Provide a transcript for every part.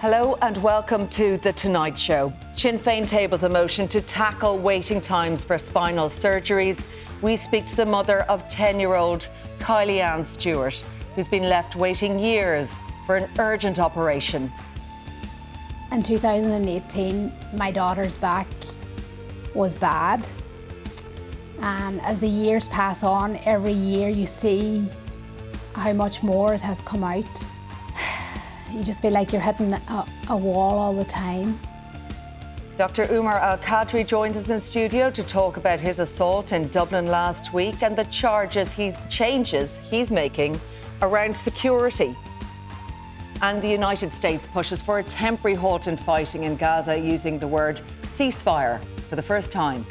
Hello and welcome to The Tonight Show. Sinn Féin tables a motion to tackle waiting times for spinal surgeries. We speak to the mother of 10-year-old Kylie Ann Stewart, who's been left waiting years for an urgent operation. In 2018, my daughter's back was bad. And as the years pass on, every year you see how much more it has come out. You just feel like you're hitting a, a wall all the time. Dr. Umar Al Qadri joins us in studio to talk about his assault in Dublin last week and the charges he changes he's making around security and the United States pushes for a temporary halt in fighting in Gaza using the word ceasefire for the first time.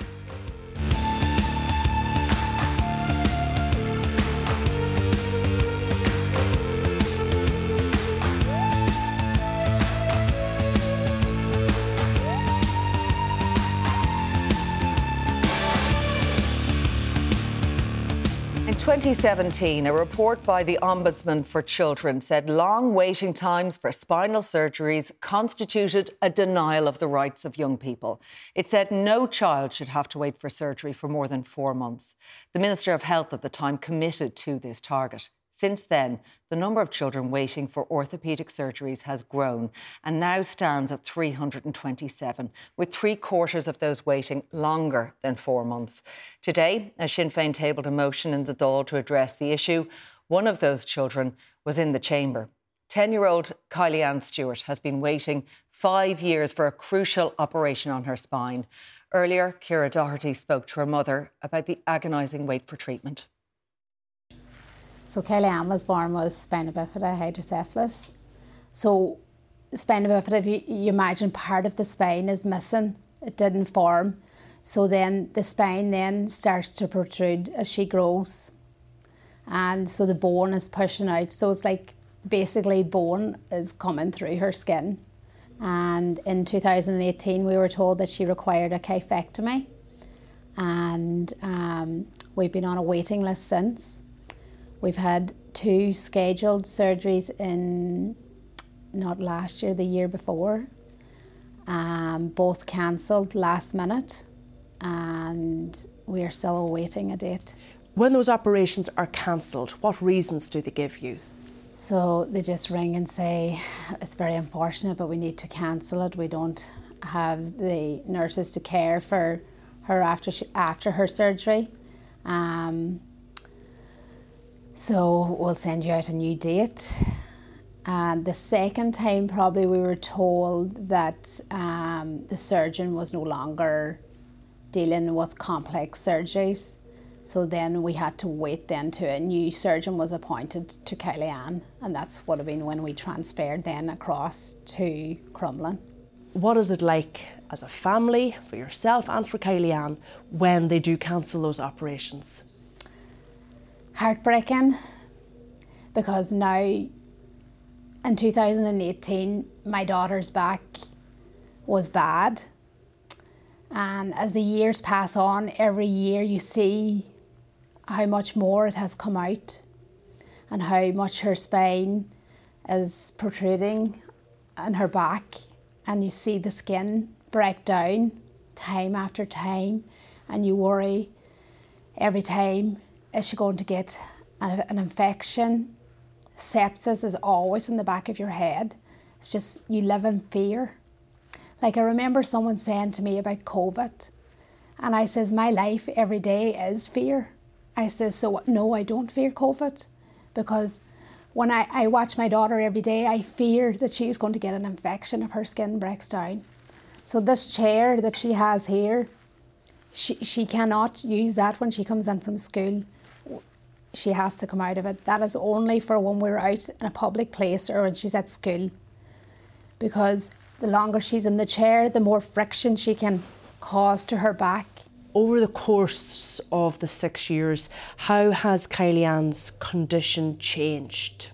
2017, a report by the Ombudsman for Children said long waiting times for spinal surgeries constituted a denial of the rights of young people. It said no child should have to wait for surgery for more than four months. The Minister of Health at the time committed to this target. Since then, the number of children waiting for orthopaedic surgeries has grown and now stands at 327, with three quarters of those waiting longer than four months. Today, as Sinn Féin tabled a motion in the Dáil to address the issue, one of those children was in the chamber. 10 year old Kylie Ann Stewart has been waiting five years for a crucial operation on her spine. Earlier, Ciara Doherty spoke to her mother about the agonising wait for treatment. So Kylie Ann was born with spina bifida hydrocephalus. So spina bifida, if you, you imagine part of the spine is missing, it didn't form. So then the spine then starts to protrude as she grows. And so the bone is pushing out. So it's like basically bone is coming through her skin. And in 2018, we were told that she required a kyphectomy. And um, we've been on a waiting list since. We've had two scheduled surgeries in not last year, the year before, um, both cancelled last minute, and we are still awaiting a date. When those operations are cancelled, what reasons do they give you? So they just ring and say, it's very unfortunate, but we need to cancel it. We don't have the nurses to care for her after, she, after her surgery. Um, so we'll send you out a new date. And the second time, probably, we were told that um, the surgeon was no longer dealing with complex surgeries. So then we had to wait then to a new surgeon was appointed to Ann, and that's what have been when we transferred then across to Crumlin. What is it like as a family, for yourself and for Ann, when they do cancel those operations? Heartbreaking because now in 2018 my daughter's back was bad. And as the years pass on every year you see how much more it has come out and how much her spine is protruding in her back. And you see the skin break down time after time and you worry every time is she going to get an, infection? Sepsis is always in the back of your head. It's just you live in fear. Like I remember someone saying to me about COVID, and I says my life every day is fear. I says so no, I don't fear COVID, because when I, I watch my daughter every day, I fear that she's going to get an infection if her skin breaks down. So this chair that she has here, she, she cannot use that when she comes in from school she has to come out of it. That is only for when we're out in a public place or when she's at school. Because the longer she's in the chair, the more friction she can cause to her back. Over the course of the six years, how has Kylie Ann's condition changed?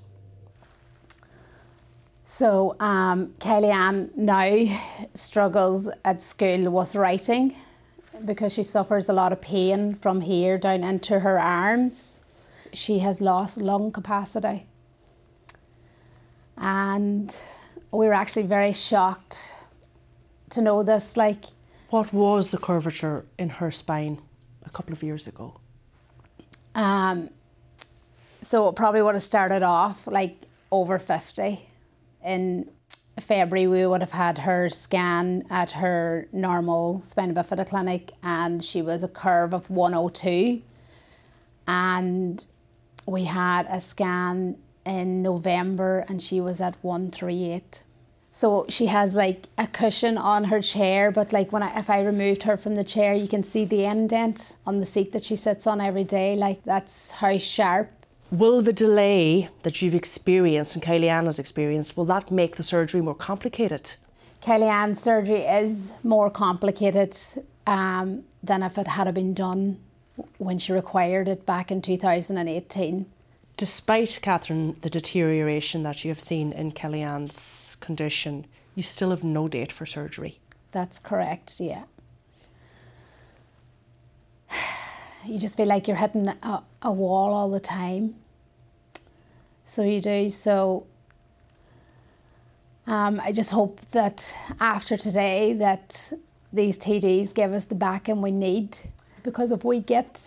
So um, Kylie Ann now struggles at school with writing because she suffers a lot of pain from here down into her arms. She has lost lung capacity. And we were actually very shocked to know this. Like, what was the curvature in her spine a couple of years ago? Um, so it probably would have started off like over 50. In February, we would have had her scan at her normal spina bifida clinic, and she was a curve of 102. And we had a scan in November, and she was at 138. So she has like a cushion on her chair, but like when I, if I removed her from the chair, you can see the indent on the seat that she sits on every day. Like that's how sharp Will the delay that you've experienced and Kylie has experienced, will that make the surgery more complicated? Kylie Ann's surgery is more complicated um, than if it had been done when she required it back in 2018. Despite, Catherine, the deterioration that you have seen in Kylie Ann's condition, you still have no date for surgery. That's correct, yeah. You just feel like you're hitting a, a wall all the time. So you do. So um, I just hope that after today that these TDs give us the backing we need because if we get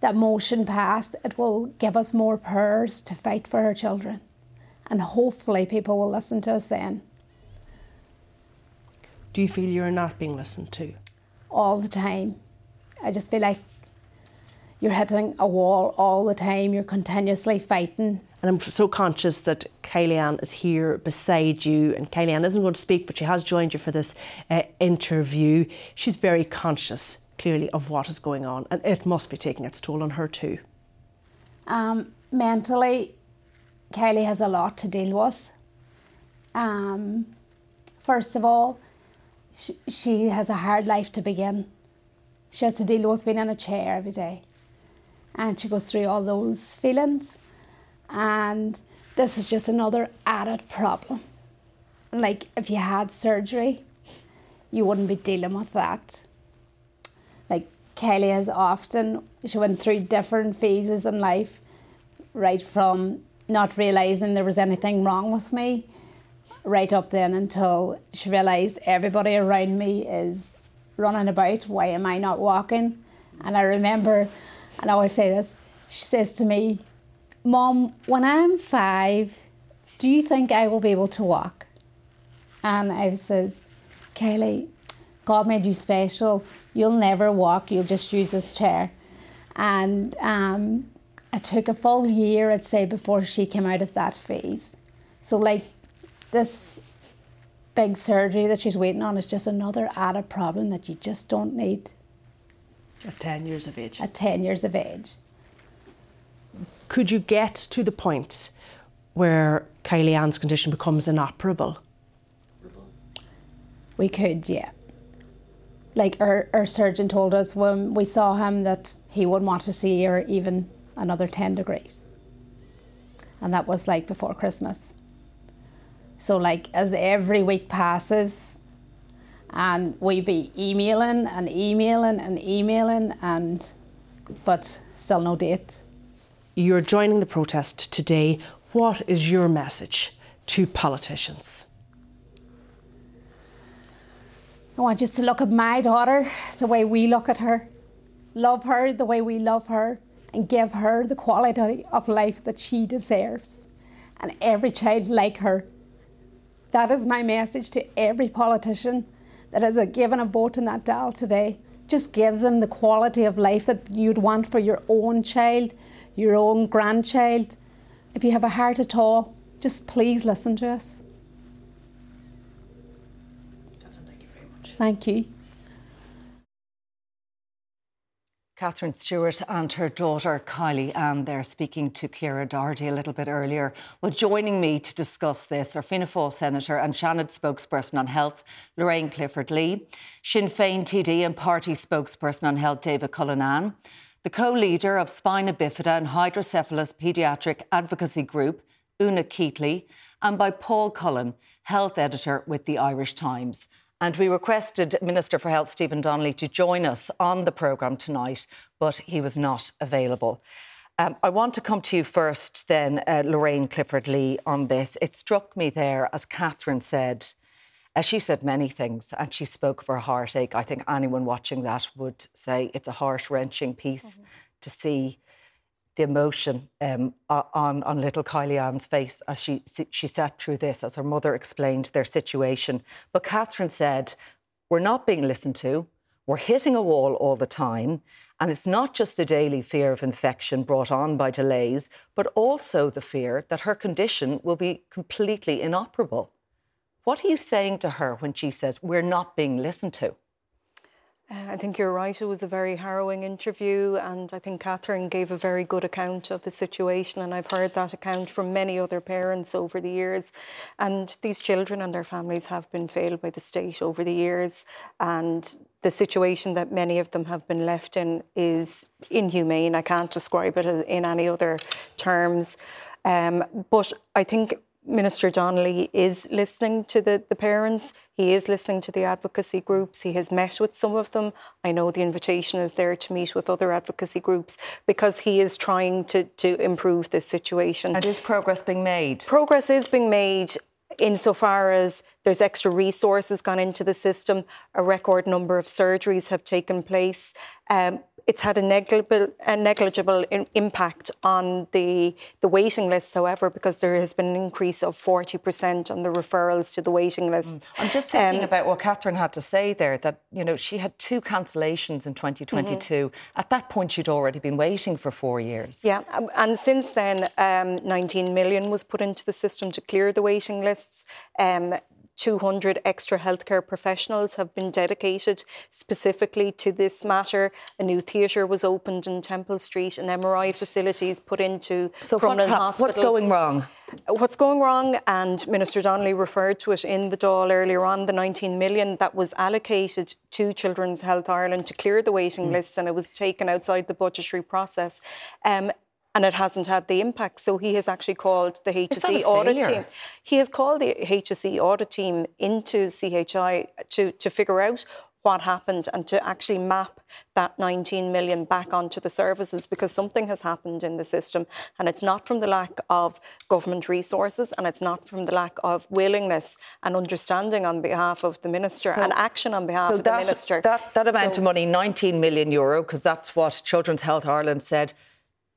that motion passed, it will give us more powers to fight for our children. And hopefully people will listen to us then. Do you feel you're not being listened to? All the time. I just feel like you're hitting a wall all the time, you're continuously fighting. And I'm so conscious that Kylie Ann is here beside you, and Kylie Ann isn't going to speak, but she has joined you for this uh, interview. She's very conscious, clearly, of what is going on, and it must be taking its toll on her too. Um, mentally, Kylie has a lot to deal with. Um, first of all, she, she has a hard life to begin. She has to deal with being in a chair every day and she goes through all those feelings. And this is just another added problem. Like if you had surgery, you wouldn't be dealing with that. Kelly has often, she went through different phases in life, right from not realizing there was anything wrong with me, right up then until she realized everybody around me is running about. Why am I not walking? And I remember and I always say this. She says to me, Mom, when I'm five, do you think I will be able to walk? And I says, Kaylee, God made you special. You'll never walk, you'll just use this chair. And um, it took a full year, I'd say, before she came out of that phase. So, like, this big surgery that she's waiting on is just another added problem that you just don't need. At 10 years of age. At 10 years of age. Could you get to the point where Kylie Ann's condition becomes inoperable? We could, yeah. Like our, our surgeon told us when we saw him that he wouldn't want to see her even another 10 degrees. And that was like before Christmas. So, like, as every week passes, and we'd be emailing and emailing and emailing and but still no date. You're joining the protest today. What is your message to politicians? I want you to look at my daughter the way we look at her, love her the way we love her, and give her the quality of life that she deserves, and every child like her. That is my message to every politician that has given a vote in that Dáil today. Just give them the quality of life that you'd want for your own child, your own grandchild. If you have a heart at all, just please listen to us. Thank you. Catherine Stewart and her daughter Kylie Ann they're speaking to Ciara Doherty a little bit earlier. Well, joining me to discuss this are Fianna Fáil Senator and Seanad spokesperson on health, Lorraine Clifford Lee, Sinn Féin TD and party spokesperson on health, David Cullinane, the co-leader of Spina Bifida and Hydrocephalus Paediatric Advocacy Group, Una Keightley, and by Paul Cullen, health editor with the Irish Times. And we requested Minister for Health Stephen Donnelly to join us on the programme tonight, but he was not available. Um, I want to come to you first, then, uh, Lorraine Clifford Lee, on this. It struck me there, as Catherine said, as she said many things, and she spoke of her heartache. I think anyone watching that would say it's a heart wrenching piece mm-hmm. to see the emotion um, on, on little Kylie Ann's face as she, she sat through this, as her mother explained their situation. But Catherine said, We're not being listened to, we're hitting a wall all the time. And it's not just the daily fear of infection brought on by delays, but also the fear that her condition will be completely inoperable. What are you saying to her when she says, We're not being listened to? Uh, I think you're right. It was a very harrowing interview, and I think Catherine gave a very good account of the situation. And I've heard that account from many other parents over the years. And these children and their families have been failed by the state over the years. And the situation that many of them have been left in is inhumane. I can't describe it in any other terms. Um, but I think Minister Donnelly is listening to the, the parents. He is listening to the advocacy groups. He has met with some of them. I know the invitation is there to meet with other advocacy groups because he is trying to, to improve this situation. And is progress being made? Progress is being made insofar as there's extra resources gone into the system, a record number of surgeries have taken place. Um, it's had a negligible, a negligible in, impact on the, the waiting lists, however, because there has been an increase of 40% on the referrals to the waiting lists. I'm just thinking um, about what Catherine had to say there, that, you know, she had two cancellations in 2022. Mm-hmm. At that point, she'd already been waiting for four years. Yeah, um, and since then, um, 19 million was put into the system to clear the waiting lists. Um, 200 extra healthcare professionals have been dedicated specifically to this matter. A new theatre was opened in Temple Street, and MRI facilities put into so Crumlin ha- Hospital. What's going wrong? What's going wrong, and Minister Donnelly referred to it in the Dáil earlier on, the 19 million that was allocated to Children's Health Ireland to clear the waiting mm. lists, and it was taken outside the budgetary process. Um, and it hasn't had the impact. So he has actually called the HSE audit team. He has called the HSE audit team into CHI to, to figure out what happened and to actually map that 19 million back onto the services because something has happened in the system and it's not from the lack of government resources and it's not from the lack of willingness and understanding on behalf of the minister so, and action on behalf so of that, the minister. That, that amount so, of money, 19 million euro, because that's what Children's Health Ireland said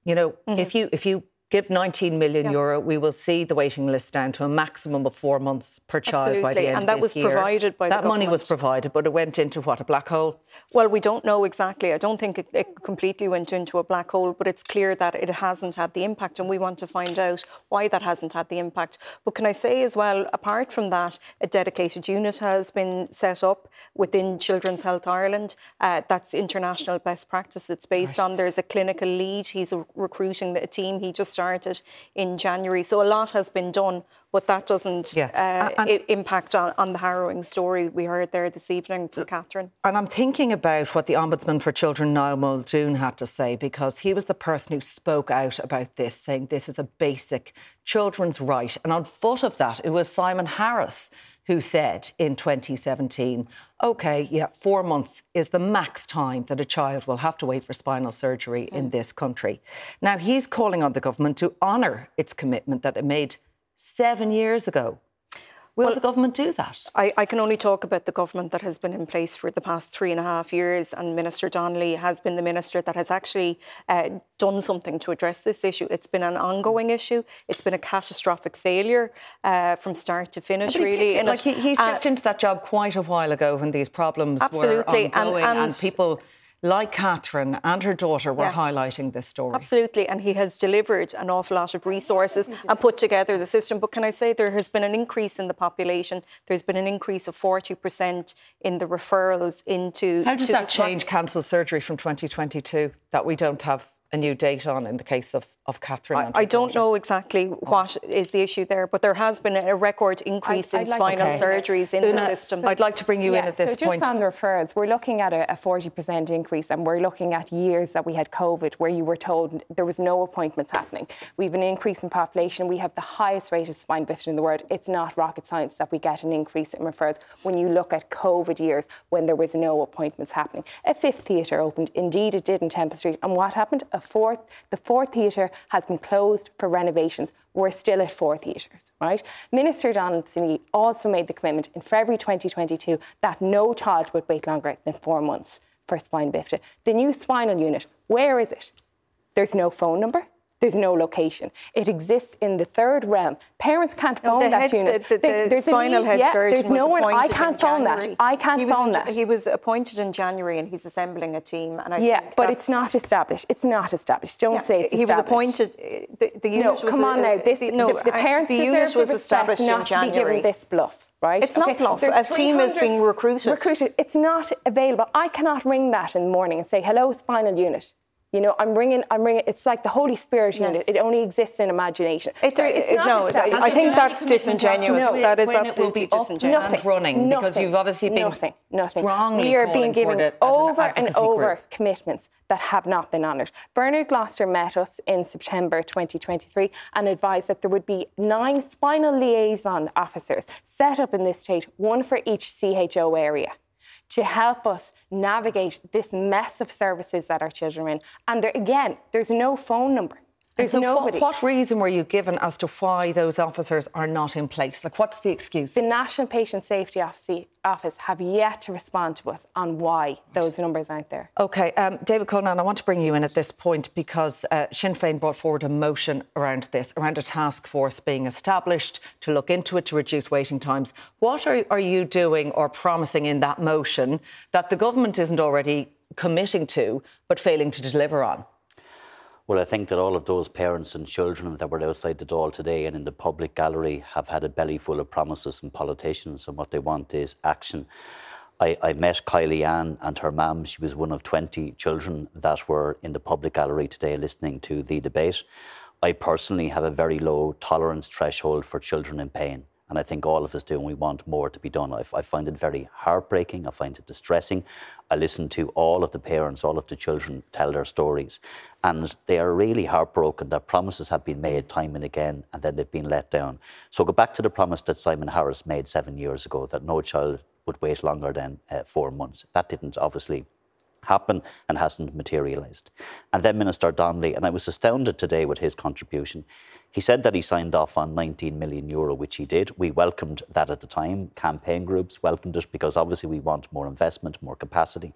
you know, mm-hmm. if you if you give 19 million yeah. euro, we will see the waiting list down to a maximum of four months per child Absolutely. by the end and that was provided by that money was provided, but it went into what a black hole. Well, we don't know exactly. I don't think it, it, completely went into a black hole, but it's clear that it hasn't had the impact, and we want to find out why that hasn't had the impact. But can I say as well, apart from that, a dedicated unit has been set up within Children's Health Ireland. Uh, that's international best practice. It's based right. on. There's a clinical lead. He's recruiting a team. He just started in January. So a lot has been done, but that doesn't yeah. uh, I- impact on, on, the harrowing story we heard there this evening from Catherine. And I'm thinking about what the Ombudsman for Children, Niall Muldoon, had to say, because he was the person who spoke out about this, saying this is a basic children's right. And on foot of that, it was Simon Harris who said in 2017, OK, yeah, four months is the max time that a child will have to wait for spinal surgery mm. in this country. Now, he's calling on the government to honour its commitment that it made seven years ago Will well, the government do that? I, I, can only talk about the government that has been in place for the past three and a half years, and Minister Donnelly has been the minister that has actually uh, done something to address this issue. It's been an ongoing issue. It's been a catastrophic failure uh, from start to finish, really. Picked, like he, he, stepped uh, into that job quite a while ago when these problems absolutely. were ongoing, and, and, and people like Catherine and her daughter were yeah. highlighting this story. Absolutely, and he has delivered an awful lot of resources and put together the system. But can I say there has been an increase in the population? There's been an increase of 40% in the referrals into. How does that change cancelled surgery from 2022 that we don't have a new date on in the case of, of Catherine? I, I don't know exactly oh. what is the issue there, but there has been a record increase I, in spinal okay. surgeries in Una, the system. So, I'd like to bring you yeah, in at this so point. Just on the referrals, we're looking at a, a 40% increase, and we're looking at years that we had COVID where you were told there was no appointments happening. We have an increase in population. We have the highest rate of spina bifida in the world. It's not rocket science that we get an increase in referrals when you look at COVID years when there was no appointments happening. A fifth theatre opened. Indeed, it did in Temple Street. And what happened? A fourth, the fourth theatre has been closed for renovations. We're still at four theatres, right? Minister Donald Sunny also made the commitment in February 2022 that no child would wait longer than four months for spina bifida. The new spinal unit, where is it? There's no phone number. There's no location. It exists in the third realm. Parents can't phone no, that head, unit. The, the, the spinal head yeah, surgeon there's no one. I can't phone that. I can't phone in, that. He was appointed in January, and he's assembling a team. And I yeah, but it's not established. It's not established. Don't yeah, say it's he established. was appointed. The, the unit no, was come on now. This, the, no, the, parents I, the unit was established not in January. to be given this bluff. Right? It's okay. not bluff. There's a team is being recruited. Recruited. It's not available. I cannot ring that in the morning and say, "Hello, spinal unit." You know, I'm bringing, I'm ringing. It's like the Holy Spirit yes. unit. It only exists in imagination. It's, so it's not no, I think that's disingenuous. No, that is absolutely disingenuous. Nothing, running nothing, because you've obviously been nothing, nothing. strongly We are being given over an and over group. commitments that have not been honoured. Bernard Gloster met us in September 2023 and advised that there would be nine spinal liaison officers set up in this state, one for each CHO area to help us navigate this mess of services that our children are in. And there, again, there's no phone number. There's so nobody. What, what, reason were you given as to why those officers are not in place? Like, what's the excuse? The National Patient Safety Office have yet to respond to us on why those numbers aren't there. OK, um, David Cullinane, I want to bring you in at this point because uh, Sinn Féin brought forward a motion around this, around a task force being established to look into it to reduce waiting times. What are, are you doing or promising in that motion that the government isn't already committing to but failing to deliver on? Well, I think that all of those parents and children that were outside the Dáil today and in the public gallery have had a belly full of promises from politicians, and what they want is action. I, I met Kylie Ann and her mum. She was one of 20 children that were in the public gallery today listening to the debate. I personally have a very low tolerance threshold for children in pain. And I think all of us do, and we want more to be done. I, I find it very heartbreaking. I find it distressing. I listen to all of the parents, all of the children tell their stories. And they are really heartbroken that promises have been made time and again, and then they've been let down. So go back to the promise that Simon Harris made seven years ago that no child would wait longer than uh, four months. That didn't obviously happen and hasn't materialised. And then Minister Donnelly, and I was astounded today with his contribution. He said that he signed off on 19 million euro, which he did. We welcomed that at the time. Campaign groups welcomed it because obviously we want more investment, more capacity.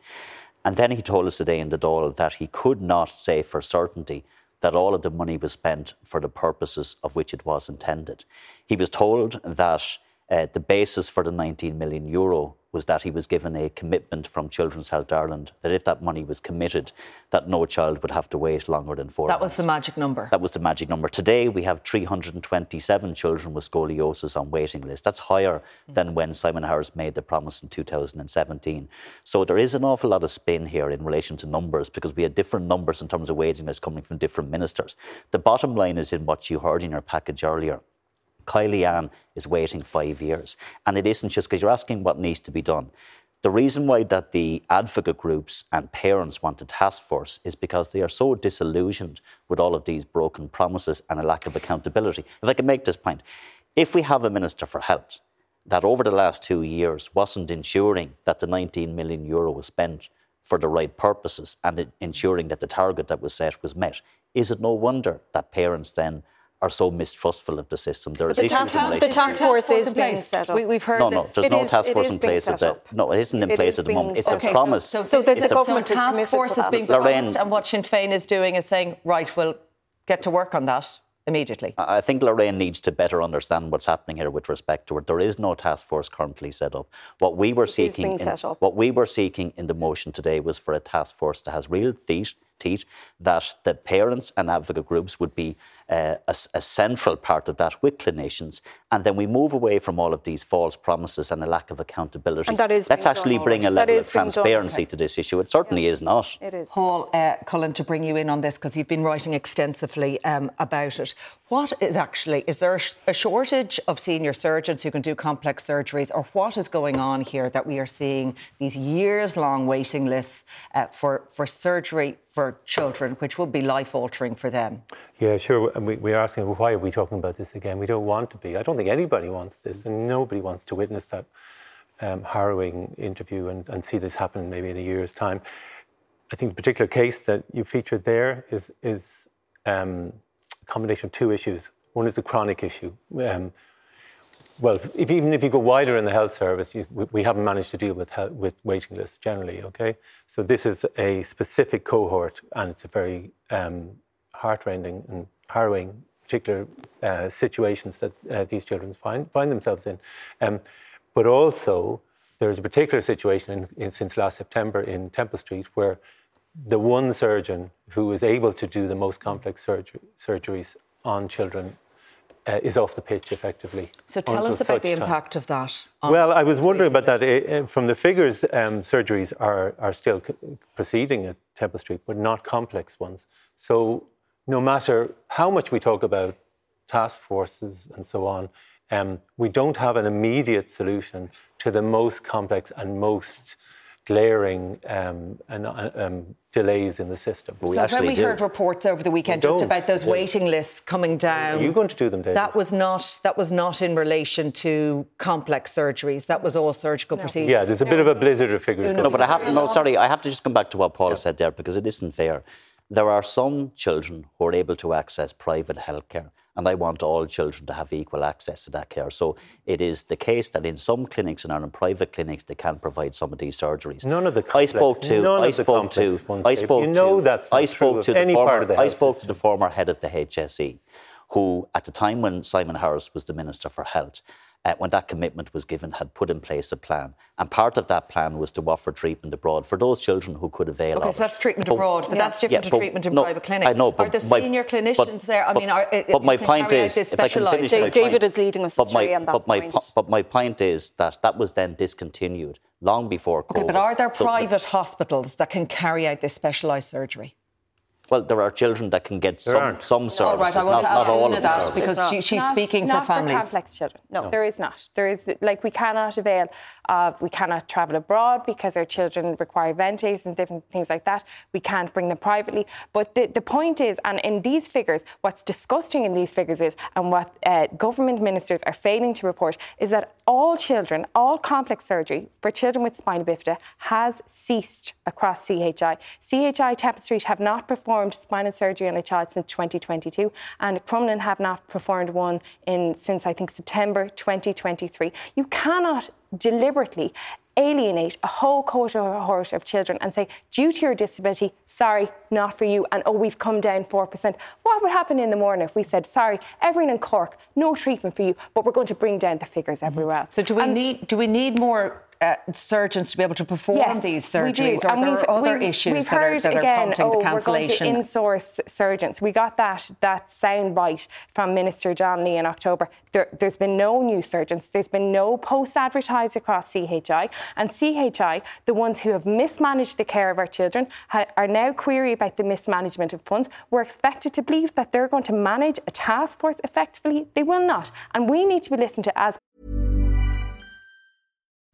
And then he told us today in the Dáil that he could not say for certainty that all of the money was spent for the purposes of which it was intended. He was told that uh, the basis for the 19 million euro was that he was given a commitment from Children's Health Ireland that if that money was committed, that no child would have to wait longer than four That months. was the magic number. That was the magic number. Today, we have 327 children with scoliosis on waiting list. That's higher than when Simon Harris made the promise in 2017. So there is an awful lot of spin here in relation to numbers because we had different numbers in terms of waiting lists coming from different ministers. The bottom line is in what you heard in your package earlier. Kylie Ann is waiting five years. And it isn't just because you're asking what needs to be done. The reason why that the advocate groups and parents want a task force is because they are so disillusioned with all of these broken promises and a lack of accountability. If I can make this point, if we have a Minister for Health that over the last two years wasn't ensuring that the 19 million euro was spent for the right purposes and ensuring that the target that was set was met, is it no wonder that parents then are so mistrustful of the system. There is the, task, the task force is being set up. We, have heard no, no, there's it no is, task force in place at the no, it isn't in it place is at the moment. It's okay, a promise. So, so, so the government so task force is being Lorraine, promised, and what Sinn Féin is doing is saying, right, we'll get to work on that. immediately. I think Lorraine needs to better understand what's happening here with respect to it. There is no task force currently set up. What we were seeking, in, what we were seeking in the motion today was for a task force that has real teeth, teeth that the parents and advocate groups would be uh, a, a, central part of that with clinicians, and then we move away from all of these false promises and a lack of accountability. And that is Let's actually bring a level of transparency done, to this issue. It certainly yeah. is not. It is. Paul uh, Cullen, to bring you in on this because you've been writing extensively um, about it. What is actually is there a shortage of senior surgeons who can do complex surgeries, or what is going on here that we are seeing these years-long waiting lists uh, for for surgery for children, which would be life-altering for them? Yeah, sure and we, we're asking well, why are we talking about this again? We don't want to be. I don't think anybody wants this, and nobody wants to witness that um, harrowing interview and, and, see this happen maybe in a year's time. I think the particular case that you featured there is is um, a combination of two issues. One is the chronic issue. Um, well, if, even if you go wider in the health service, you, we, haven't managed to deal with health, with waiting lists generally. Okay, so this is a specific cohort, and it's a very um, heartrending and harrowing particular uh, situations that uh, these children find, find themselves in. Um, but also, there's a particular situation in, in, since last September in Temple Street where the one surgeon who is able to do the most complex surgery, surgeries on children uh, is off the pitch effectively. So tell us about the time. impact of that. well, I was wondering about that. From the figures, um, surgeries are, are still proceeding at Temple Street, but not complex ones. So no matter how much we talk about task forces and so on, um, we don't have an immediate solution to the most complex and most glaring um, and, uh, um, delays in the system. But we so when we do. heard reports over the weekend just about those waiting lists coming down, are you going to do them, David? That was not that was not in relation to complex surgeries. That was all surgical no. procedures. Yeah, there's a bit of a blizzard of figures. No, but I have. No, sorry, I have to just come back to what Paul yeah. said there because it isn't fair. There are some children who are able to access private healthcare, and I want all children to have equal access to that care. So it is the case that in some clinics and in private clinics they can provide some of these surgeries. None of the complex, I spoke to none I spoke to ones, I spoke you know to that's I spoke to the former I spoke system. to the former head of the HSE who at the time when Simon Harris was the Minister for Health uh, when that commitment was given, had put in place a plan. And part of that plan was to offer treatment abroad for those children who could avail okay, of so that's treatment but, abroad, but yeah. that's different yeah, to treatment in no, private clinics. I know, but are the senior my, clinicians but, there? I but, mean, are, but my point is, if I can finish my David point, is leading us astray my, on that but point. My, but my point is that that was then discontinued long before COVID. Okay, but are there so private hospitals that can carry out this specialised surgery? Well, there are children that can get some, some services, all right, I want not, not all of that because she, she's not, speaking not for families. For complex children. No, no, there is not. There is like we cannot avail of we cannot travel abroad because our children require ventilators and different things like that. We can't bring them privately. But the, the point is, and in these figures, what's disgusting in these figures is, and what uh, government ministers are failing to report is that all children, all complex surgery for children with spina bifida has ceased across CHI. CHI Temple Street have not performed spinal surgery on a child since 2022, and Crumlin have not performed one in since I think September 2023. You cannot deliberately alienate a whole cohort of children and say, due to your disability, sorry, not for you, and oh, we've come down 4%. What would happen in the morning if we said, sorry, everyone in Cork, no treatment for you, but we're going to bring down the figures everywhere else? So do we, and need, do we need more uh, surgeons to be able to perform yes, these surgeries, or are there other we've, issues that, are, that again, are prompting oh, the cancellation? We're going to insource surgeons. We got that that soundbite from Minister John Lee in October. There, has been no new surgeons. There's been no posts advertised across CHI, and CHI, the ones who have mismanaged the care of our children, ha- are now query about the mismanagement of funds. We're expected to believe that they're going to manage a task force effectively. They will not, and we need to be listened to as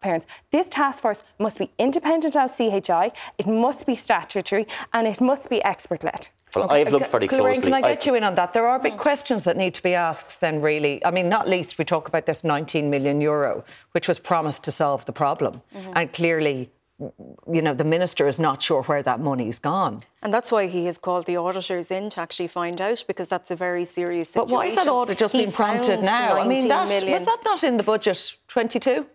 Parents, this task force must be independent of CHI, it must be statutory, and it must be expert led. Well, okay. I've looked very closely. Can I get I... you in on that? There are big questions that need to be asked then, really. I mean, not least we talk about this 19 million euro, which was promised to solve the problem. Mm-hmm. And clearly, you know, the minister is not sure where that money's gone. And that's why he has called the auditors in to actually find out, because that's a very serious situation. But why is that audit just he being prompted now? I mean, that, was that not in the budget 22?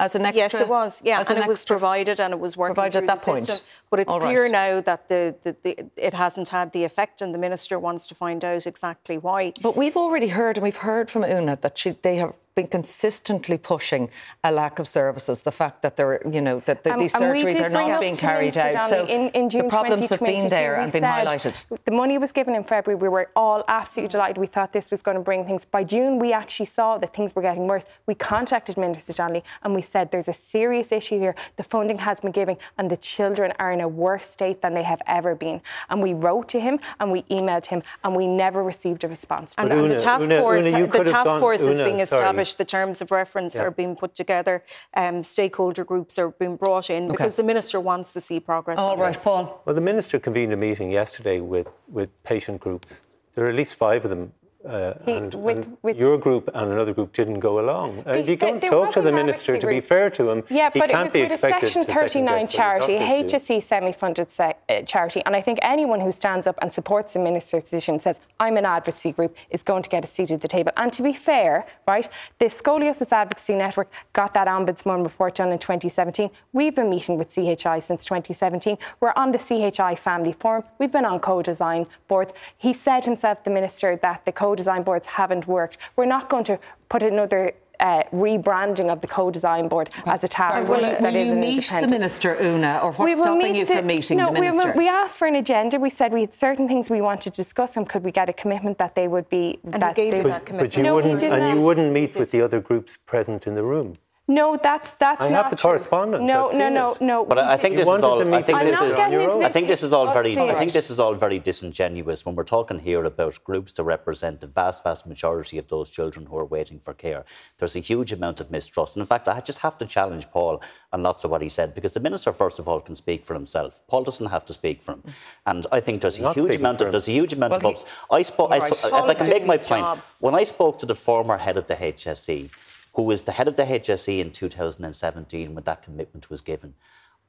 As an extra? Yes, it was. Yeah, and it was provided and it was working provided at that point. System. But it's All clear right. now that the, the, the, it hasn't had the effect, and the minister wants to find out exactly why. But we've already heard, and we've heard from Una that she, they have been consistently pushing a lack of services. The fact that they're, you know, that the, Um, these surgeries are not being carried out. Donnelly So in, in June the problems have been there and been highlighted. The money was given in February. We were all absolutely delighted. We thought this was going to bring things. By June, we actually saw that things were getting worse. We contacted Minister Donnelly and we said there's a serious issue here. The funding has been given and the children are in a worse state than they have ever been. And we wrote to him and we emailed him and we never received a response. And, But and the task Una- force, Una, the task gone- force is Una, being sorry. Established. The terms of reference Yeah. are being put together. Um, stakeholder groups are being brought in because the minister wants to see progress. All right, this. Paul. Well, the minister convened a meeting yesterday with, with patient groups. There are at least five of them. Uh, He- and, with- and with- your group and another group didn't go along. Uh, you don't talk to the minister, to be fair to him, Yeah, he but can't it be was a expected Section to second 39 guess what charity, the a doctors do. HSE semi-funded se- uh, charity, and I think anyone who stands up and supports the minister's position and says, "I'm an advocacy group," is going to get a seat at the table. And to be fair, right, the Scoliosis Advocacy Network got that ombudsman report done in 2017. We've been meeting with CHI since 2017. We're on the CHI Family Forum. We've been on co-design boards. He said himself, the minister, that the co-design boards haven't worked. We're not going to put another uh, rebranding of the co-design board as a task Will, force will that you isn't meet independent. the minister, Una, or what's stopping meet you the- from meeting no, the we, minister? will- we asked for an agenda. We said we had certain things we wanted to discuss, and could we get a commitment that they would be? he that gave they you would- that But you No, wouldn't, and you wouldn't meet with the other groups present in the room. No, that's that's I not have the true. correspondence, No, I've no, no, it. no. But I, I think this is all. I think this is. not getting into own. I think this is all very. I think this is all very disingenuous when we're talking here about groups that represent the vast, vast majority of those children who are waiting for care. There's a huge amount of mistrust, and in fact, I just have to challenge Paul on lots of what he said because the minister, first of all, can speak for himself. Paul doesn't have to speak for him, and I think there's a Not huge amount of there's a huge amount Well, of he- I spoke. I All right. spo- if I can make my point, job. when I spoke to the former head of the HSE, who was the head of the HSE in 2017 when that commitment was given,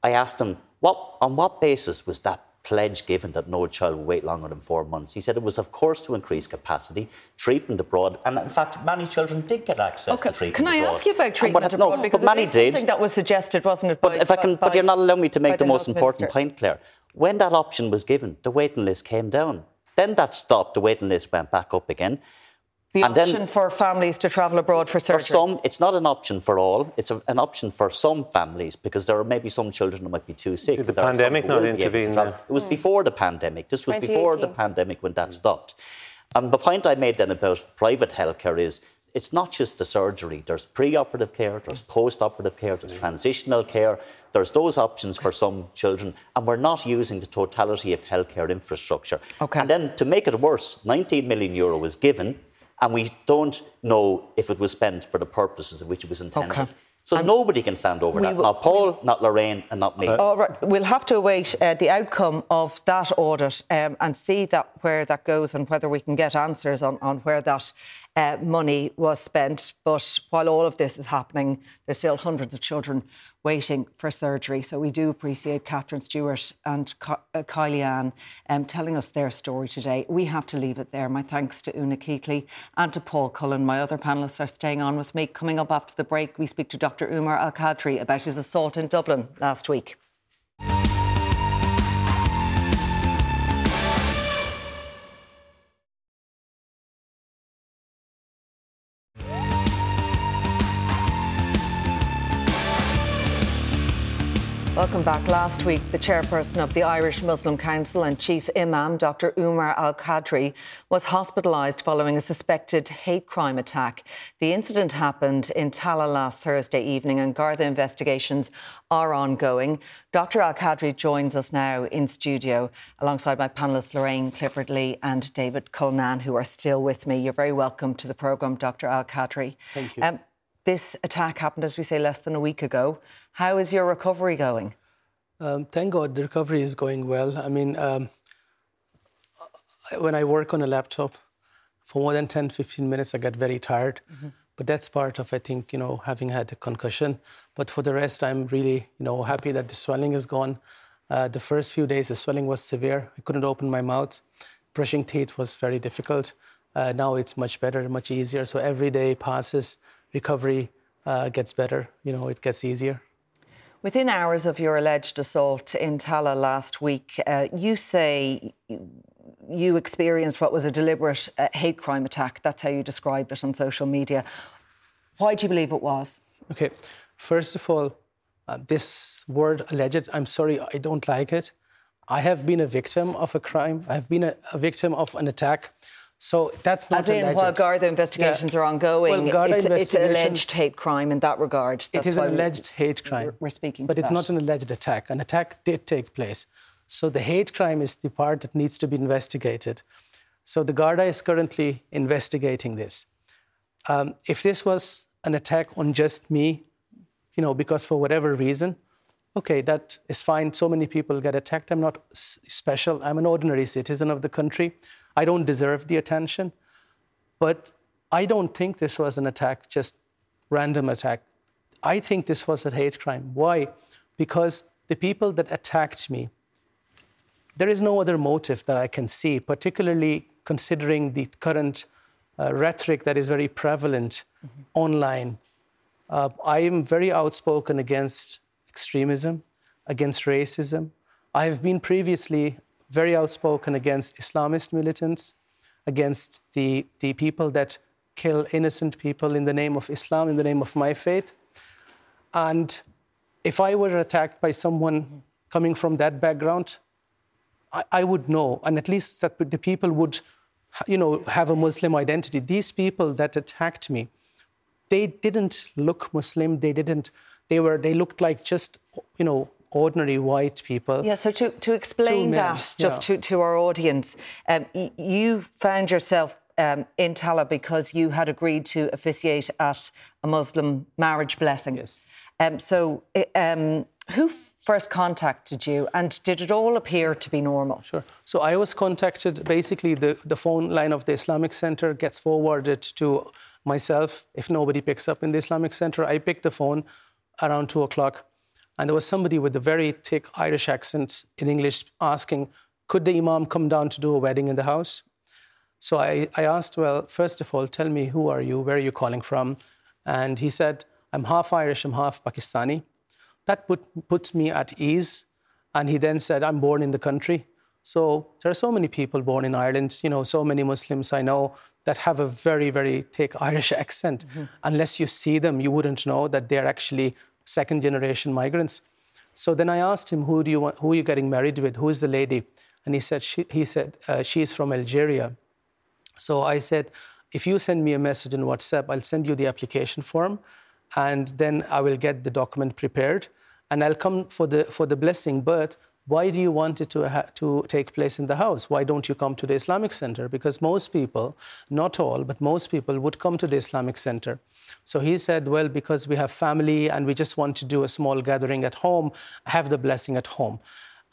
I asked him, what, on what basis was that pledge given that no child would wait longer than four months? He said it was, of course, to increase capacity, treatment abroad, and in fact, many children did get access Okay. to treatment abroad. Can I abroad. ask you about treatment what- abroad? No, because but many did. something that was suggested, wasn't it? But by- if I can, by- but you're not allowing me to make the, most important minister. point, Claire. When that option was given, the waiting list came down. Then that stopped. The waiting list went back up again. The And then- for families to travel abroad for surgery. For some, it's not an option for all. It's a, an option for some families because there are maybe some children who might be too sick. Did the There are some pandemic who not will be able to intervene travel. It was hmm. before the pandemic. This was before the pandemic when that stopped. And the point I made then about private healthcare is it's not just the surgery. There's pre-operative care, there's post-operative care, there's transitional care. There's those options for some children, and we're not using the totality of healthcare infrastructure. Okay. And then to make it worse, 19 million euro was given, and we don't know if it was spent for the purposes of which it was intended. Okay. So nobody can stand over that. will- Not Paul, not Lorraine, and not me. All right, we'll have to await uh, the outcome of that audit um, and see that where that goes and whether we can get answers on, on where that uh, money was spent. But while all of this is happening, there's still hundreds of children waiting for surgery. So we do appreciate Catherine Stewart and Ky- uh, Kylie Ann um, telling us their story today. We have to leave it there. My thanks to Una Keightley and to Paul Cullen. My other panellists are staying on with me. Coming up after the break, we speak to Dr. Umar Al Qadri about his assault in Dublin last week. Welcome back. Last week, the chairperson of the Irish Muslim Council and chief imam, Dr. Umar Al Qadri, was hospitalised following a suspected hate crime attack. The incident happened in Tallaght last Thursday evening, and Garda investigations are ongoing. Dr. Al Qadri joins us now in studio alongside my panellists Lorraine Clifford Lee and David Cullinane, who are still with me. You're very welcome to the programme, Dr. Al Qadri. Thank you. Um, this attack happened, as we say, less than a week ago. How is your recovery going? Um, thank God the recovery is going well. I mean, um, when I work on a laptop for more than 10, 15 minutes, I get very tired. Mm-hmm. But that's part of, I think, you know, having had a concussion. But for the rest, I'm really, you know, happy that the swelling is gone. Uh, the first few days, the swelling was severe. I couldn't open my mouth. Brushing teeth was very difficult. Uh, now it's much better, much easier. So every day passes, recovery uh, gets better. You know, it gets easier. Within hours of your alleged assault in Tallaght last week, uh, you say you experienced what was a deliberate uh, hate crime attack. That's how you described it on social media. Why do you believe it was? Okay, first of all, uh, this word alleged, I'm sorry, I don't like it. I have been a victim of a crime. I've been a, a victim of an attack. So that's not As in, alleged. while Garda investigations yeah. are ongoing, well, it's, it's, an alleged hate crime in that regard. That's it is an alleged hate crime. We're speaking But it's that. not an alleged attack. An attack did take place. So the hate crime is the part that needs to be investigated. So the Garda is currently investigating this. Um, if this was an attack on just me, you know, because for whatever reason, okay, that is fine. So many people get attacked. I'm not special. I'm an ordinary citizen of the country. I don't deserve the attention. But I don't think this was an attack, just random attack. I think this was a hate crime. Why? Because the people that attacked me, there is no other motive that I can see, particularly considering the current uh, rhetoric that is very prevalent mm-hmm. online. Uh, I am very outspoken against extremism, against racism. I have been previously very outspoken against Islamist militants, against the, the people that kill innocent people in the name of Islam, in the name of my faith. And if I were attacked by someone coming from that background, I, I would know, and at least that the people would, you know, have a Muslim identity. These people that attacked me, they didn't look Muslim. They didn't. They were. They looked like just, you know, ordinary white people. Yeah, so to, to explain that just yeah. to, to our audience, um, y- you found yourself um, in Tallaght because you had agreed to officiate at a Muslim marriage blessing. Yes. Um, so, um, who first contacted you, and did it all appear to be normal? Sure. So I was contacted. Basically, the, the phone line of the Islamic Center gets forwarded to myself. If nobody picks up in the Islamic Center, I pick the phone around two o'clock and there was somebody with a very thick Irish accent in English asking, could the Imam come down to do a wedding in the house? So I, I asked, well, first of all, tell me who are you, where are you calling from? And he said, I'm half Irish, I'm half Pakistani. That put, puts me at ease. And he then said, I'm born in the country. So there are so many people born in Ireland, you know, so many Muslims I know that have a very, very thick Irish accent. Mm-hmm. Unless you see them, you wouldn't know that they're actually second generation migrants. So then I asked him, who, do you want, who are you getting married with? Who is the lady? And he said, she, he said uh, she's from Algeria. So I said, if you send me a message on WhatsApp, I'll send you the application form, and then I will get the document prepared, and I'll come for the, for the blessing. But why do you want it to, ha- to take place in the house? Why don't you come to the Islamic Center? Because most people, not all, but most people would come to the Islamic Center. So he said, Well, because we have family and we just want to do a small gathering at home, have the blessing at home.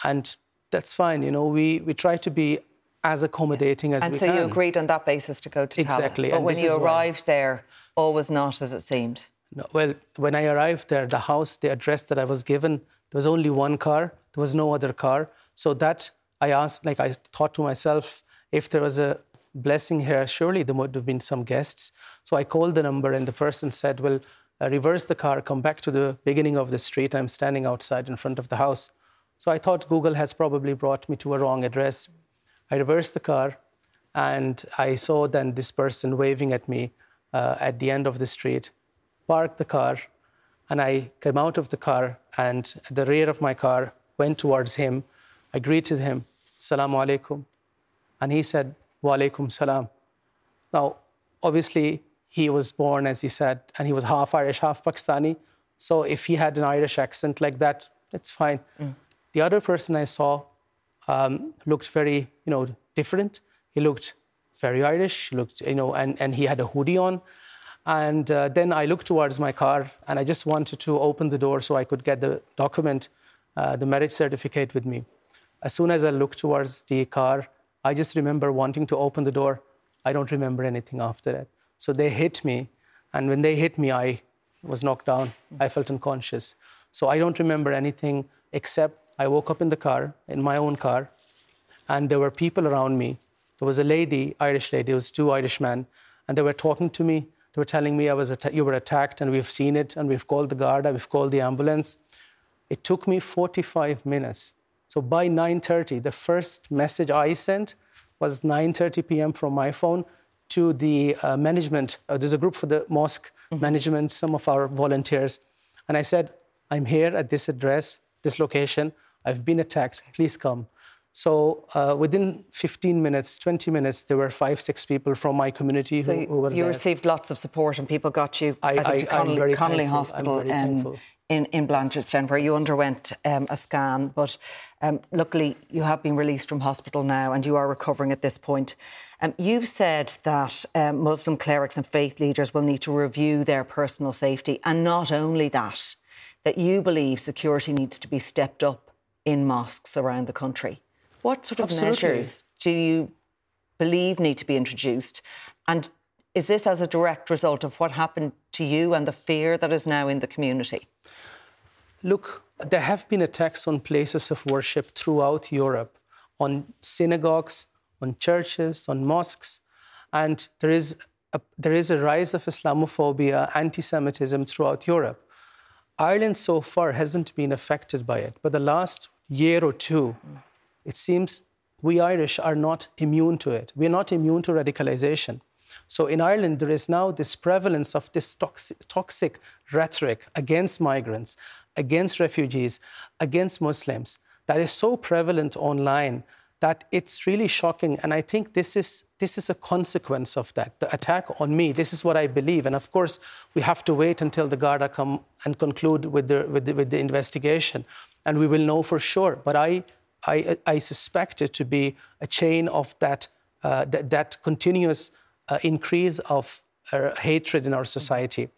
And that's fine. You know, we, we try to be as accommodating as and we so can. And so you agreed on that basis to go to Exactly. But and when you arrived why... there, all was not as it seemed. No, well, when I arrived there, the house, the address that I was given, there was only one car. There was no other car. So that I asked, like I thought to myself, if there was a blessing here, surely there would have been some guests. So I called the number, and the person said, Well, uh, reverse the car, come back to the beginning of the street. I'm standing outside in front of the house. So I thought Google has probably brought me to a wrong address. I reversed the car, and I saw then this person waving at me uh, at the end of the street, parked the car, And I came out of the car, and at the rear of my car went towards him. I greeted him, Salaam alaikum. And he said, Wa alaikum salam. Now, obviously, he was born, as he said, and he was half Irish, half Pakistani. So if he had an Irish accent like that, it's fine. Mm. The other person I saw um, looked very, you know, different. He looked very Irish, looked, you know, and, and he had a hoodie on. And uh, then I looked towards my car and I just wanted to open the door so I could get the document, uh, the marriage certificate with me. As soon as I looked towards the car, I just remember wanting to open the door. I don't remember anything after that. So they hit me. And when they hit me, I was knocked down. I felt unconscious. So I don't remember anything except I woke up in the car, in my own car, and there were people around me. There was a lady, Irish lady, it was two Irish men, and they were talking to me. They were telling me I was you were attacked, and we've seen it, and we've called the guard, and we've called the ambulance. It took me 45 minutes. So by 9:30, the first message I sent was 9:30 p.m. from my phone to the uh, management. Uh, there's a group for the mosque mm-hmm. management, some of our volunteers, and I said, "I'm here at this address, this location. I've been attacked. Please come." So uh, within 15 minutes, 20 minutes, there were five, six people from my community so who, who, were you there. received lots of support, and people got you. I, I think I, to Connolly, Connolly Hospital um, in, in Blanchardstown, where you underwent um, a scan. But um, luckily, you have been released from hospital now, and you are recovering at this point. Um, you've said that um, Muslim clerics and faith leaders will need to review their personal safety, and not only that, that you believe security needs to be stepped up in mosques around the country. What sort of Absolutely. measures do you believe need to be introduced? And is this as a direct result of what happened to you and the fear that is now in the community? Look, there have been attacks on places of worship throughout Europe, on synagogues, on churches, on mosques, and there is a, there is a rise of Islamophobia, anti Semitism throughout Europe. Ireland so far hasn't been affected by it, but the last year or two, it seems we Irish are not immune to it. We're not immune to radicalization. So in Ireland, there is now this prevalence of this toxic, toxic rhetoric against migrants, against refugees, against Muslims that is so prevalent online that it's really shocking. And I think this is this is a consequence of that. The attack on me. This is what I believe. And of course, we have to wait until the Garda come and conclude with the with the, with the investigation, and we will know for sure. But I I, I suspect it to be a chain of that, uh, that, that, continuous increase of uh, hatred in our society.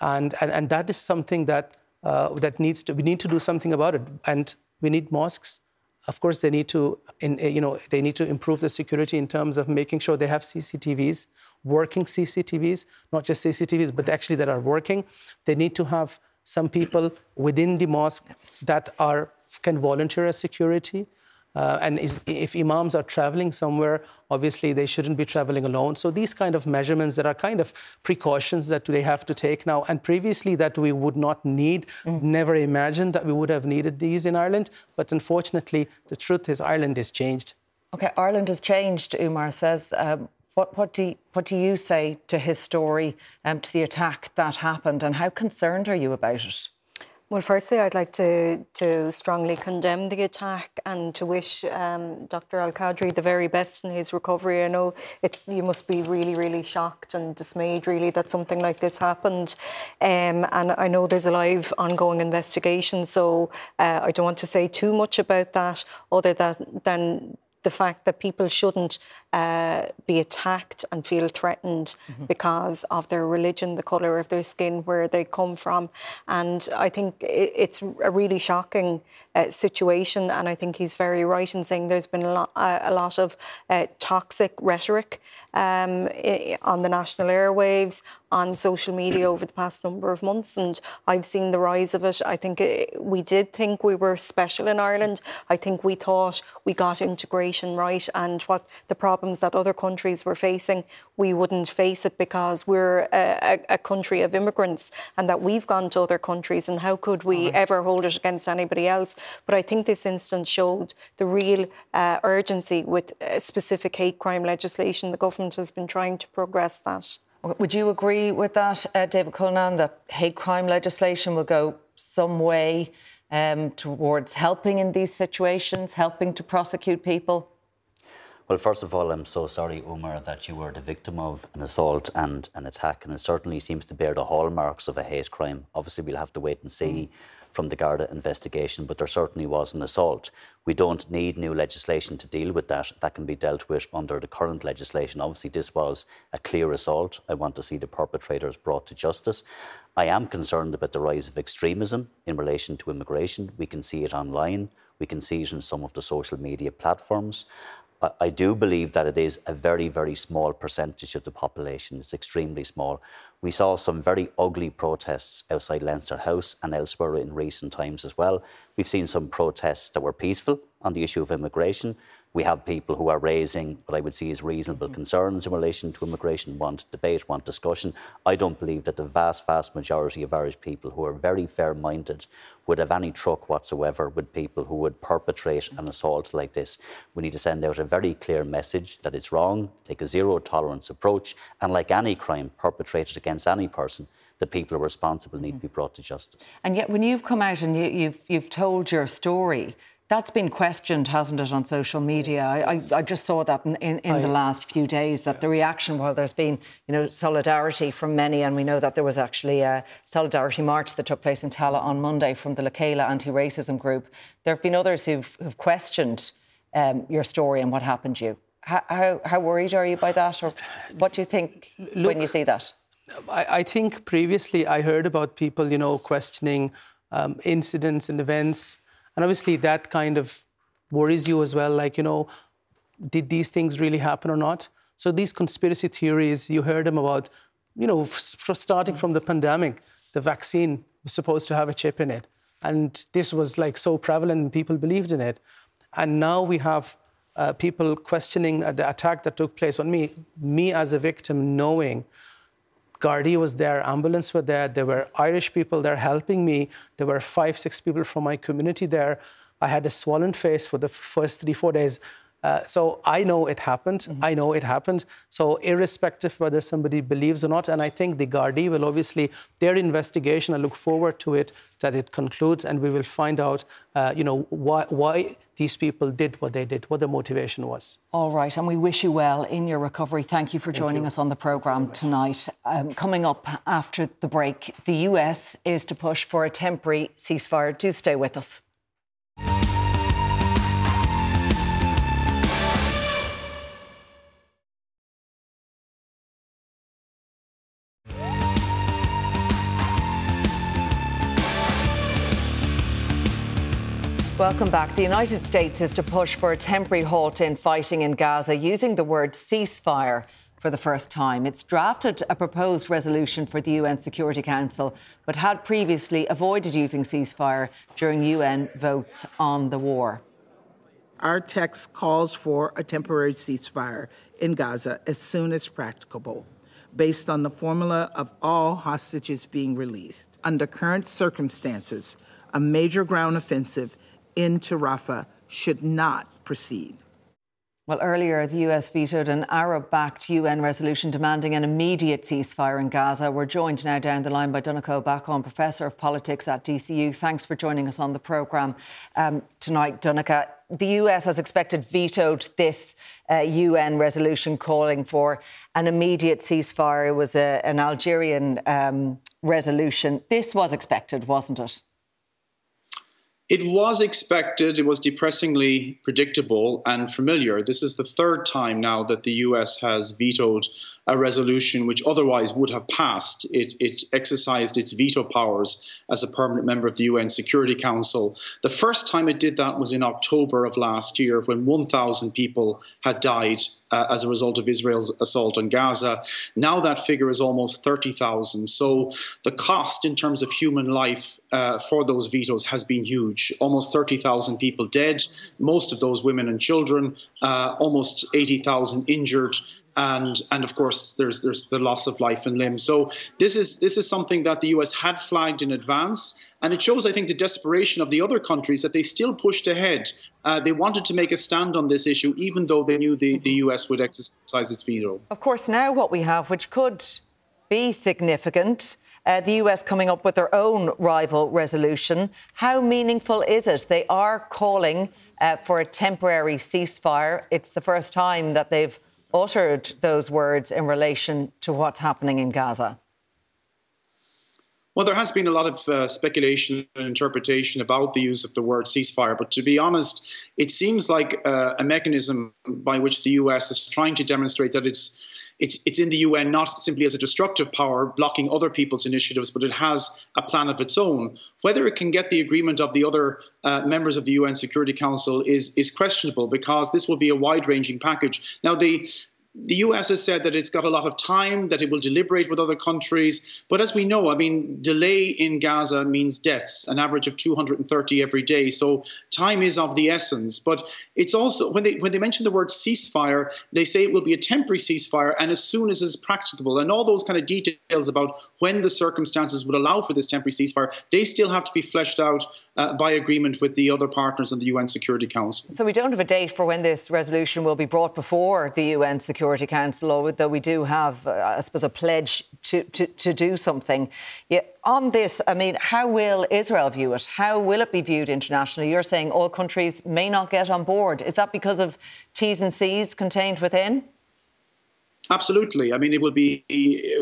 And, and, and that is something that, uh, that needs to, we need to do something about it. And we need mosques. Of course, they need to, in, you know, they need to improve the security in terms of making sure they have CCTVs, working CCTVs, not just CCTVs, but actually that are working. They need to have some people within the mosque that are can volunteer as security. Uh, and is, if imams are traveling somewhere, obviously they shouldn't be traveling alone. So these kind of measurements that are kind of precautions that they have to take now, and previously that we would not need, mm. never imagined that we would have needed these in Ireland. But unfortunately, the truth is Ireland has changed. Okay, Ireland has changed. Umar says. Um, what, what, do you, what do you say to his story, um, to the attack that happened, and how concerned are you about it? Well, firstly, I'd like to, to strongly condemn the attack and to wish um, Dr. Al Qadri the very best in his recovery. I know it's you must be really, really shocked and dismayed, really, that something like this happened. Um, and I know there's a live ongoing investigation, so uh, I don't want to say too much about that, other than, than the fact that people shouldn't uh, be attacked and feel threatened mm-hmm. because of their religion, the colour of their skin, where they come from. And I think it's a really shocking uh, situation. And I think he's very right in saying there's been a lot, uh, a lot of uh, toxic rhetoric um, on the national airwaves, on social media over the past number of months, and I've seen the rise of it. I think it, we did think we were special in Ireland. I think we thought we got integration right, and what the problems that other countries were facing, we wouldn't face it because we're a, a, a country of immigrants, and that we've gone to other countries, and how could we right. ever hold it against anybody else? But I think this instance showed the real uh, urgency with uh, specific hate crime legislation. The government has been trying to progress that. Would you agree with that, uh, David Cullinane, that hate crime legislation will go some way um, towards helping in these situations, helping to prosecute people? Well, first of all, I'm so sorry, Umar, that you were the victim of an assault and an attack, and it certainly seems to bear the hallmarks of a hate crime. Obviously, we'll have to wait and see. Mm from the Garda investigation, but there certainly was an assault. We don't need new legislation to deal with that. That can be dealt with under the current legislation. Obviously, this was a clear assault. I want to see the perpetrators brought to justice. I am concerned about the rise of extremism in relation to immigration. We can see it online. We can see it in some of the social media platforms. I do believe that it is a very, very small percentage of the population. It's extremely small. We saw some very ugly protests outside Leinster House and elsewhere in recent times as well. We've seen some protests that were peaceful on the issue of immigration. We have people who are raising what I would see as reasonable mm-hmm. concerns in relation to immigration, want debate, want discussion. I don't believe that the vast, vast majority of Irish people who are very fair minded would have any truck whatsoever with people who would perpetrate an assault like this. We need to send out a very clear message that it's wrong, take a zero tolerance approach, and like any crime perpetrated against any person, the people responsible need to be brought to justice. And yet, when you've come out and you, you've, you've told your story, that's been questioned, hasn't it, on social media? Yes, I, I, just saw that in, in, in I, the last few days that yeah. the reaction, while there's been, you know, solidarity from many, and we know that there was actually a solidarity march that took place in Tallaght on Monday from the Lecala anti-racism group. There have been others who've, who've questioned um, your story and what happened to you. How, how, how, worried are you by that, or what do you think Look, when you see that? I, I, think previously I heard about people, you know, questioning um, incidents and events and obviously, that kind of worries you as well. Like, you know, did these things really happen or not? So, these conspiracy theories, you heard them about, you know, starting from the pandemic, the vaccine was supposed to have a chip in it. And this was like so prevalent, and people believed in it. And now we have uh, people questioning the attack that took place on me, me as a victim, knowing Gardaí was there, ambulance were there, there were Irish people there helping me. There were five, six people from my community there. I had a swollen face for the first three, four days. Uh, so I know it happened. Mm-hmm. I know it happened. So irrespective whether somebody believes or not, and I think the Gardaí will obviously their investigation. I look forward to it that it concludes, and we will find out, uh, you know, why why these people did what they did, what the motivation was. All right, and we wish you well in your recovery. Thank you for joining you. us on the programme tonight. Um, coming up after the break, the US is to push for a temporary ceasefire. Do stay with us. Welcome back. The United States is to push for a temporary halt in fighting in Gaza using the word ceasefire for the first time. It's drafted a proposed resolution for the UN Security Council, but had previously avoided using ceasefire during UN votes on the war. Our text calls for a temporary ceasefire in Gaza as soon as practicable, based on the formula of all hostages being released. Under current circumstances, a major ground offensive into Rafah should not proceed. Well, earlier, the US vetoed an Arab backed UN resolution demanding an immediate ceasefire in Gaza. We're joined now down the line by Donnacha Ó Beacháin, Professor of Politics at DCU. Thanks for joining us on the programme um, tonight, Donncha. The US, as expected, vetoed this uh, UN resolution calling for an immediate ceasefire. It was a, an Algerian um, resolution. This was expected, wasn't it? It was expected, it was depressingly predictable and familiar. This is the third time now that the US has vetoed a resolution which otherwise would have passed. It, it, exercised its veto powers as a permanent member of the UN Security Council. The first time it did that was in October of last year when 1,000 people had died uh, as a result of Israel's assault on Gaza. Now that figure is almost 30,000. So the cost in terms of human life uh, for those vetoes has been huge. Almost 30,000 people dead, most of those women and children, uh, almost 80,000 injured and and of course there's there's the loss of life and limb. So this is this is something that the US had flagged in advance. And it shows, I think, the desperation of the other countries that they still pushed ahead. Uh, they wanted to make a stand on this issue, even though they knew the, the US would exercise its veto. Of course, now what we have, which could be significant. Uh, the US coming up with their own rival resolution. How meaningful is it? They are calling uh, for a temporary ceasefire. It's the first time that they've uttered those words in relation to what's happening in Gaza. Well, there has been a lot of uh, speculation and interpretation about the use of the word ceasefire, but to be honest, it seems like uh, a mechanism by which the US is trying to demonstrate that it's it's, it's in the UN not simply as a destructive power blocking other people's initiatives, but it has a plan of its own. Whether it can get the agreement of the other uh, members of the UN Security Council is is questionable because this will be a wide-ranging package. Now, the the US has said that it's got a lot of time, that it will deliberate with other countries. But as we know, I mean, delay in Gaza means deaths, an average of 230 every day. So time is of the essence. But it's also, when they, when they mention the word ceasefire, they say it will be a temporary ceasefire and as soon as is practicable. And all those kind of details about when the circumstances would allow for this temporary ceasefire, they still have to be fleshed out uh, by agreement with the other partners in the UN Security Council. So we don't have a date for when this resolution will be brought before the UN Security Security Council, though we do have, uh, I suppose, a pledge to, to, to do something. Yeah, on this, I mean, how will Israel view it? How will it be viewed internationally? You're saying all countries may not get on board. Is that because of T's and C's contained within? Absolutely. I mean, it will be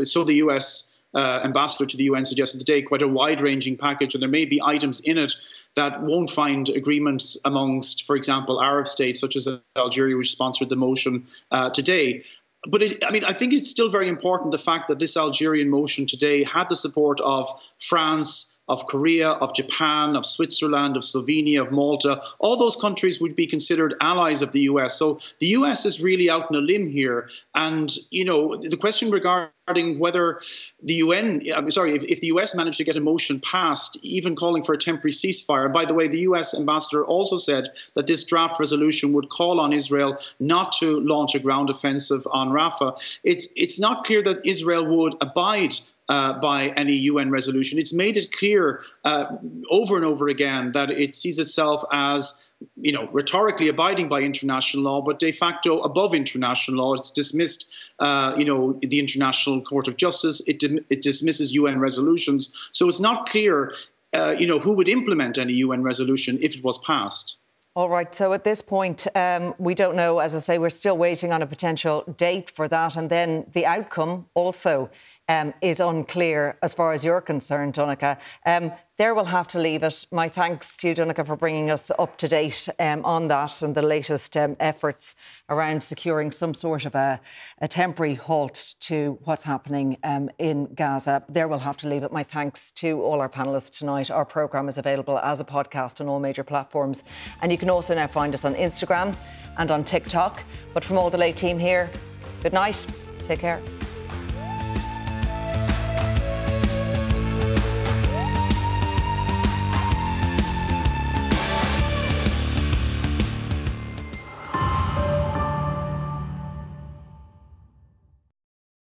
so the US uh, ambassador to the UN suggested today, quite a wide ranging package, and there may be items in it that won't find agreements amongst, for example, Arab states such as Algeria, which sponsored the motion uh, today. But it, I mean, I think it's still very important the fact that this Algerian motion today had the support of France, of Korea, of Japan, of Switzerland, of Slovenia, of Malta. All those countries would be considered allies of the US. So the US is really out on a limb here. And, you know, the question regarding whether the UN, I'm sorry, if, if the US managed to get a motion passed, even calling for a temporary ceasefire. By the way, the US ambassador also said that this draft resolution would call on Israel not to launch a ground offensive on Rafah. It's, it's not clear that Israel would abide uh, by any UN resolution. It's made it clear uh, over and over again that it sees itself as you know, rhetorically abiding by international law, but de facto above international law. It's dismissed, uh, you know, the International Court of Justice. It, it dismisses UN resolutions. So it's not clear, uh, you know, who would implement any UN resolution if it was passed. All right. So at this point, um, we don't know. As I say, we're still waiting on a potential date for that, and then the outcome also um, is unclear as far as you're concerned, Donnacha. Um, there we'll have to leave it. My thanks to you, Donnacha, for bringing us up to date um, on that and the latest um, efforts around securing some sort of a, a temporary halt to what's happening um, in Gaza. There we'll have to leave it. My thanks to all our panellists tonight. Our programme is available as a podcast on all major platforms. And you can also now find us on Instagram and on TikTok. But from all the late team here, good night. Take care.